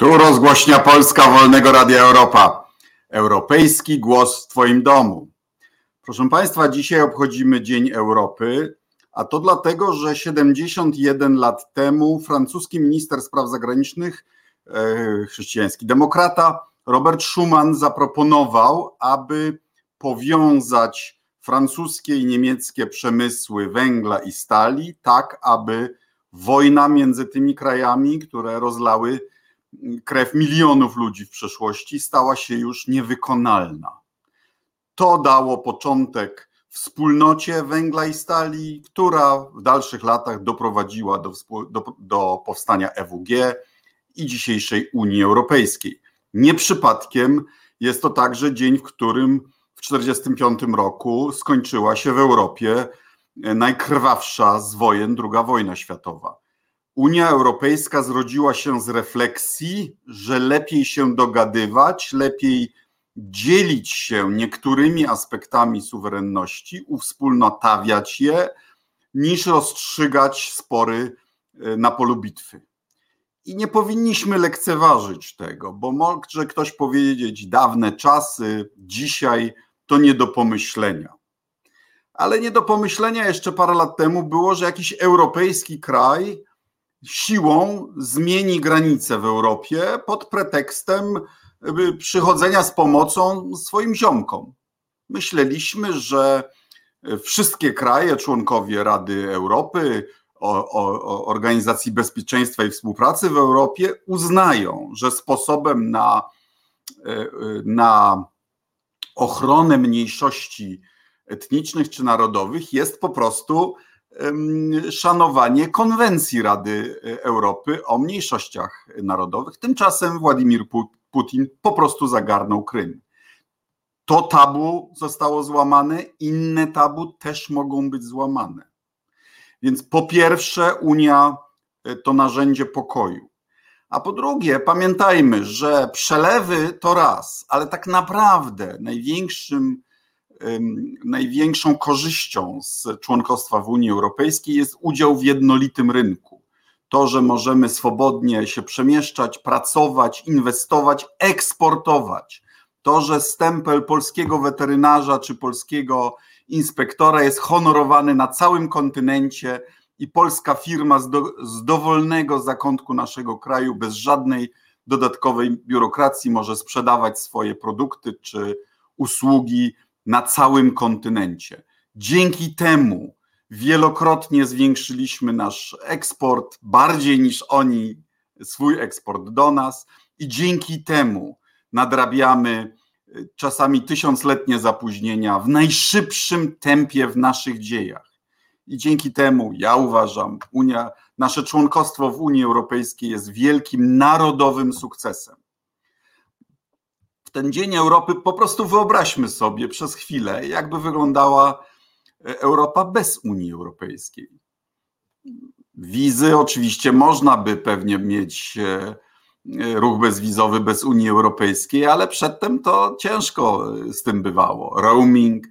Tu rozgłośnia Polska Wolnego Radia Europa. Europejski głos w Twoim domu. Proszę Państwa, dzisiaj obchodzimy Dzień Europy, a to dlatego, że 71 lat temu francuski minister spraw zagranicznych, e, chrześcijański demokrata Robert Schuman zaproponował, aby powiązać francuskie i niemieckie przemysły węgla i stali, tak aby wojna między tymi krajami, które rozlały krew milionów ludzi w przeszłości stała się już niewykonalna. To dało początek wspólnocie węgla i stali, która w dalszych latach doprowadziła do, do, do powstania EWG i dzisiejszej Unii Europejskiej. Nie przypadkiem jest to także dzień, w którym w 1945 roku skończyła się w Europie najkrwawsza z wojen II wojna światowa. Unia Europejska zrodziła się z refleksji, że lepiej się dogadywać, lepiej dzielić się niektórymi aspektami suwerenności, uwspólnotawiać je, niż rozstrzygać spory e, na polu bitwy. I nie powinniśmy lekceważyć tego, bo może ktoś powiedzieć, dawne czasy, dzisiaj to nie do pomyślenia. Ale nie do pomyślenia jeszcze parę lat temu było, że jakiś europejski kraj siłą zmieni granice w Europie pod pretekstem y, przychodzenia z pomocą swoim ziomkom. Myśleliśmy, że wszystkie kraje, członkowie Rady Europy, o, o, Organizacji Bezpieczeństwa i Współpracy w Europie uznają, że sposobem na, y, y, na ochronę mniejszości etnicznych czy narodowych jest po prostu szanowanie konwencji Rady Europy o mniejszościach narodowych. Tymczasem Władimir Putin po prostu zagarnął Krym. To tabu zostało złamane, inne tabu też mogą być złamane. Więc po pierwsze, Unia e, to narzędzie pokoju. A po drugie, pamiętajmy, że przelewy to raz, ale tak naprawdę największym największą korzyścią z członkostwa w Unii Europejskiej jest udział w jednolitym rynku. To, że możemy swobodnie się przemieszczać, pracować, inwestować, eksportować. To, że stempel polskiego weterynarza czy polskiego inspektora jest honorowany na całym kontynencie i polska firma z, do, z dowolnego zakątku naszego kraju bez żadnej dodatkowej biurokracji może sprzedawać swoje produkty czy usługi na całym kontynencie. Dzięki temu wielokrotnie zwiększyliśmy nasz eksport, bardziej niż oni swój eksport do nas, i dzięki temu nadrabiamy y, czasami tysiącletnie zapóźnienia w najszybszym tempie w naszych dziejach. I dzięki temu ja uważam, Unia, nasze członkostwo w Unii Europejskiej jest wielkim narodowym sukcesem w ten Dzień Europy po prostu wyobraźmy sobie przez chwilę, jakby wyglądała e, Europa bez Unii Europejskiej. Wizy oczywiście można by pewnie mieć e, e, ruch bezwizowy bez Unii Europejskiej, ale przedtem to ciężko z tym bywało. Roaming,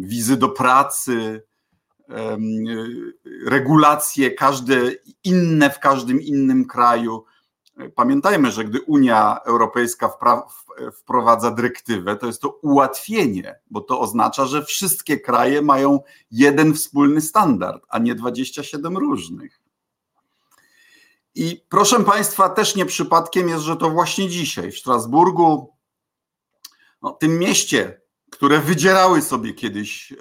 wizy do pracy, regulacje każde inne w każdym innym kraju. Pamiętajmy, że gdy Unia Europejska wprowadza dyrektywę, to jest to ułatwienie, bo to oznacza, że wszystkie kraje mają jeden wspólny standard, a nie 27 różnych. I proszę Państwa, też nie przypadkiem jest, że to właśnie dzisiaj w Strasburgu, no, tym mieście, które wydzierały sobie kiedyś e,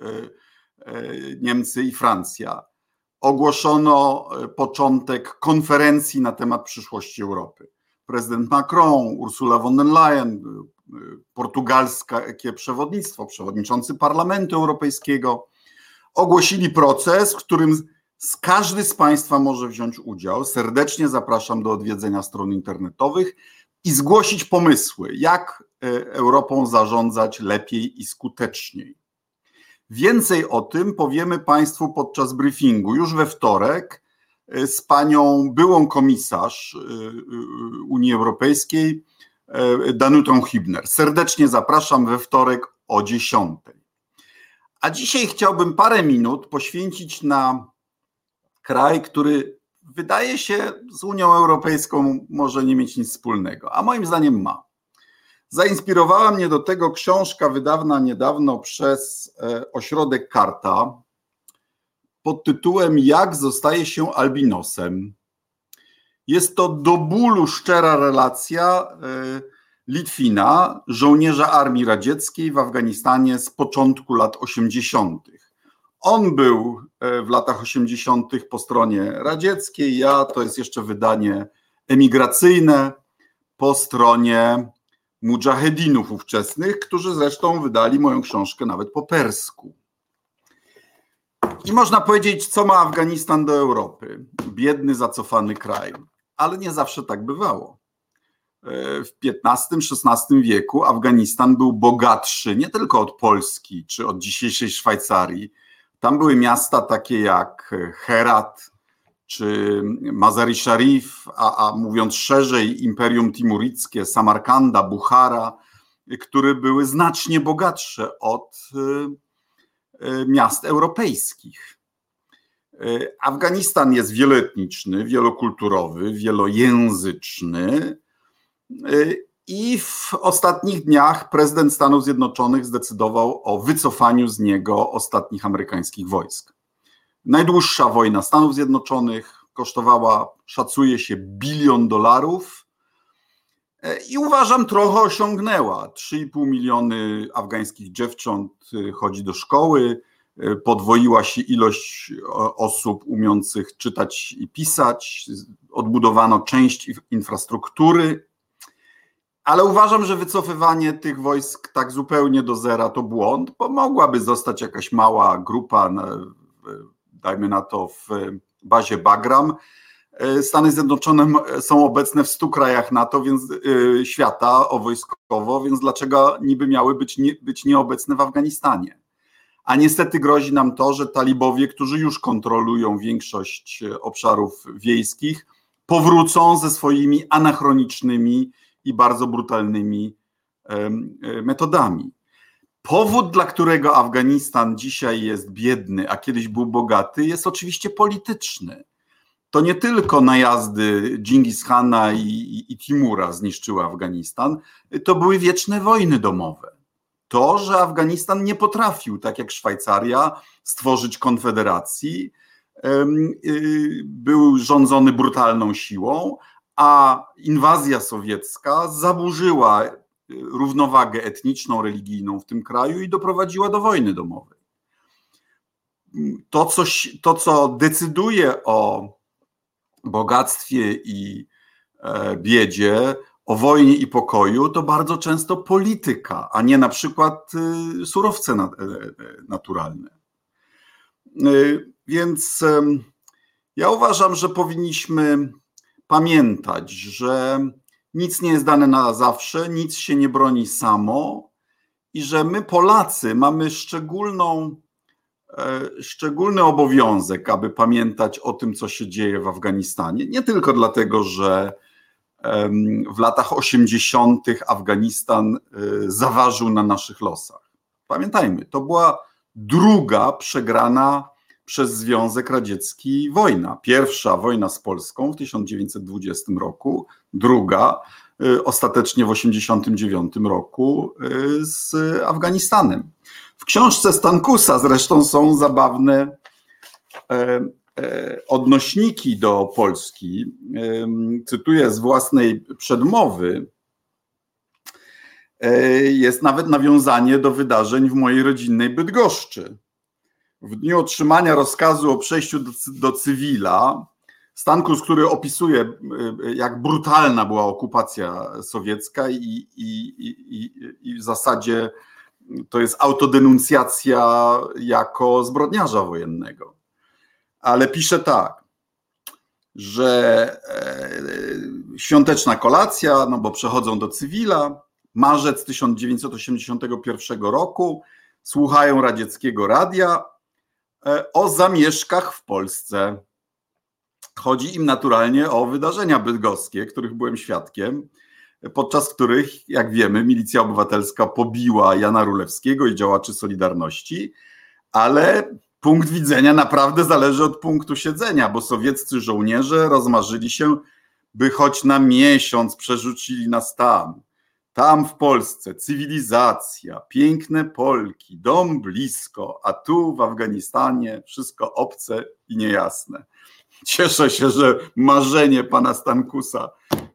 e, Niemcy i Francja, ogłoszono e, początek konferencji na temat przyszłości Europy. Prezydent Macron, Ursula von der Leyen, e, portugalskie przewodnictwo, przewodniczący Parlamentu Europejskiego ogłosili proces, w którym każdy z Państwa może wziąć udział. Serdecznie zapraszam do odwiedzenia stron internetowych i zgłosić pomysły, jak e, Europą zarządzać lepiej i skuteczniej. Więcej o tym powiemy Państwu podczas briefingu już we wtorek e, z panią byłą komisarz e, e, Unii Europejskiej Danutą Hibner. Serdecznie zapraszam we wtorek o 10. A dzisiaj chciałbym parę minut poświęcić na kraj, który wydaje się z Unią Europejską może nie mieć nic wspólnego, a moim zdaniem ma. Zainspirowała mnie do tego książka wydawna niedawno przez e, ośrodek Karta pod tytułem Jak zostaje się albinosem. Jest to do bólu szczera relacja e, Litwina, żołnierza armii radzieckiej w Afganistanie z początku lat 80. On był e, w latach 80. po stronie radzieckiej, ja to jest jeszcze wydanie emigracyjne po stronie mujahedinów ówczesnych, którzy zresztą wydali moją książkę nawet po persku. I można powiedzieć, co ma Afganistan do Europy. Biedny, zacofany kraj. Ale nie zawsze tak bywało. E, w XV-XVI wieku Afganistan był bogatszy nie tylko od Polski czy od dzisiejszej Szwajcarii. Tam były miasta takie jak Herat czy Mazari Sharif, a, a mówiąc szerzej, Imperium Timurickie, Samarkanda, Buchara, które były znacznie bogatsze od e, e, miast europejskich. Afganistan jest wieloetniczny, wielokulturowy, wielojęzyczny i w ostatnich dniach prezydent Stanów Zjednoczonych zdecydował o wycofaniu z niego ostatnich amerykańskich wojsk. Najdłuższa wojna Stanów Zjednoczonych kosztowała, szacuje się, bilion dolarów. I uważam, trochę osiągnęła. 3,5 miliony afgańskich dziewcząt y, chodzi do szkoły, y, podwoiła się ilość osób umiejących czytać i pisać, odbudowano część infrastruktury ale uważam, że wycofywanie tych wojsk tak zupełnie do zera to błąd, bo mogłaby zostać jakaś mała grupa, dajmy na to w bazie Bagram. E, Stany Zjednoczone są obecne w 100 krajach NATO, więc e, świata o wojskowo, więc dlaczego niby miały być, nie, być nieobecne w Afganistanie? A niestety grozi nam to, że talibowie, którzy już kontrolują większość obszarów wiejskich, powrócą ze swoimi anachronicznymi i bardzo brutalnymi e, metodami. Powód, dla którego Afganistan dzisiaj jest biedny, a kiedyś był bogaty, jest oczywiście polityczny. To nie tylko najazdy Dżingis Khana i, i, i Timura zniszczyły Afganistan, to były wieczne wojny domowe. To, że Afganistan nie potrafił, tak jak Szwajcaria, stworzyć konfederacji, y, był rządzony brutalną siłą, a inwazja sowiecka zaburzyła równowagę etniczną, religijną w tym kraju i doprowadziła do wojny domowej. To, co, to, co decyduje o bogactwie i e, biedzie, o wojnie i pokoju, to bardzo często polityka, a nie na przykład y, surowce e, e, naturalne. Więc ja uważam, że powinniśmy pamiętać, że nic nie jest dane na zawsze, nic się nie broni samo i że my, Polacy, mamy szczególną, e, szczególny obowiązek, aby pamiętać o tym, co się dzieje w Afganistanie. Nie tylko dlatego, że w latach 80. Afganistan e, zaważył na naszych losach. Pamiętajmy, to była druga przegrana przez Związek Radziecki wojna. Pierwsza wojna z Polską w 1920 roku, druga y, ostatecznie w 1989 roku y, z Afganistanem. W książce Stankusa zresztą są zabawne e, e, odnośniki do Polski. Cytuję z własnej przedmowy. E, jest nawet nawiązanie do wydarzeń w mojej rodzinnej Bydgoszczy w dniu otrzymania rozkazu o przejściu do, do cywila, Stankus, który opisuje, y, jak brutalna była okupacja sowiecka i, i, i, i w zasadzie to jest autodenuncjacja jako zbrodniarza wojennego. Ale pisze tak, że e, świąteczna kolacja, no bo przechodzą do cywila, marzec 1981 roku, słuchają radzieckiego radia, o zamieszkach w Polsce. Chodzi im naturalnie o wydarzenia bydgoskie, których byłem świadkiem, podczas których, jak wiemy, milicja obywatelska pobiła Jana Rulewskiego i działaczy Solidarności, ale punkt widzenia naprawdę zależy od punktu siedzenia, bo sowieccy żołnierze rozmarzyli się, by choć na miesiąc przerzucili nas tam. Tam w Polsce cywilizacja, piękne Polki, dom blisko, a tu w Afganistanie wszystko obce i niejasne. Cieszę się, że marzenie pana Stankusa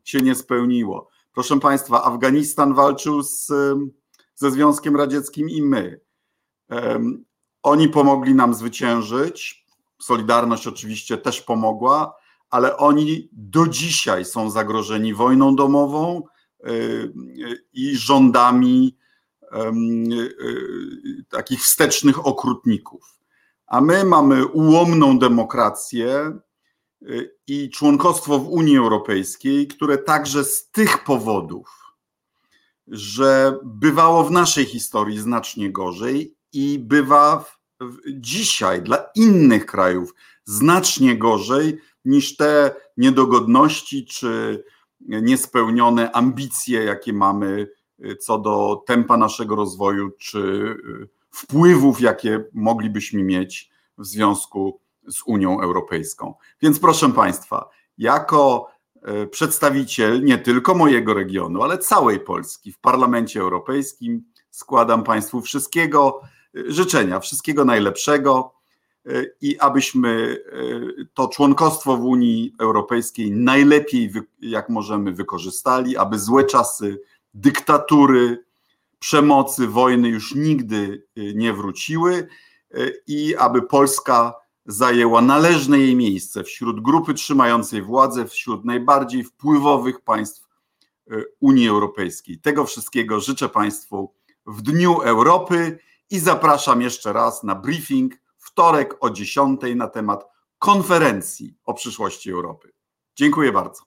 się nie spełniło. Proszę Państwa, Afganistan walczył z, ze Związkiem Radzieckim i my. Um, oni pomogli nam zwyciężyć. Solidarność oczywiście też pomogła, ale oni do dzisiaj są zagrożeni wojną domową i rządami y, takich wstecznych okrutników. A my mamy ułomną demokrację, i członkostwo w Unii Europejskiej, które także z tych powodów, że bywało w naszej historii znacznie gorzej i bywa dzisiaj dla innych krajów znacznie gorzej niż te niedogodności czy niespełnione ambicje, jakie mamy y, co do tempa naszego rozwoju, czy y, wpływów, jakie moglibyśmy mieć w związku z Unią Europejską. Więc proszę Państwa, jako e, przedstawiciel nie tylko mojego regionu, ale całej Polski w Parlamencie Europejskim składam Państwu wszystkiego życzenia, wszystkiego najlepszego i abyśmy to członkostwo w Unii Europejskiej najlepiej jak możemy wykorzystali, aby złe czasy dyktatury, przemocy, wojny już nigdy nie wróciły i aby Polska zajęła należne jej miejsce wśród grupy trzymającej władzę, wśród najbardziej wpływowych państw e, Unii Europejskiej. Tego wszystkiego życzę Państwu w Dniu Europy i zapraszam jeszcze raz na briefing wtorek o 10 na temat konferencji o przyszłości Europy. Dziękuję bardzo.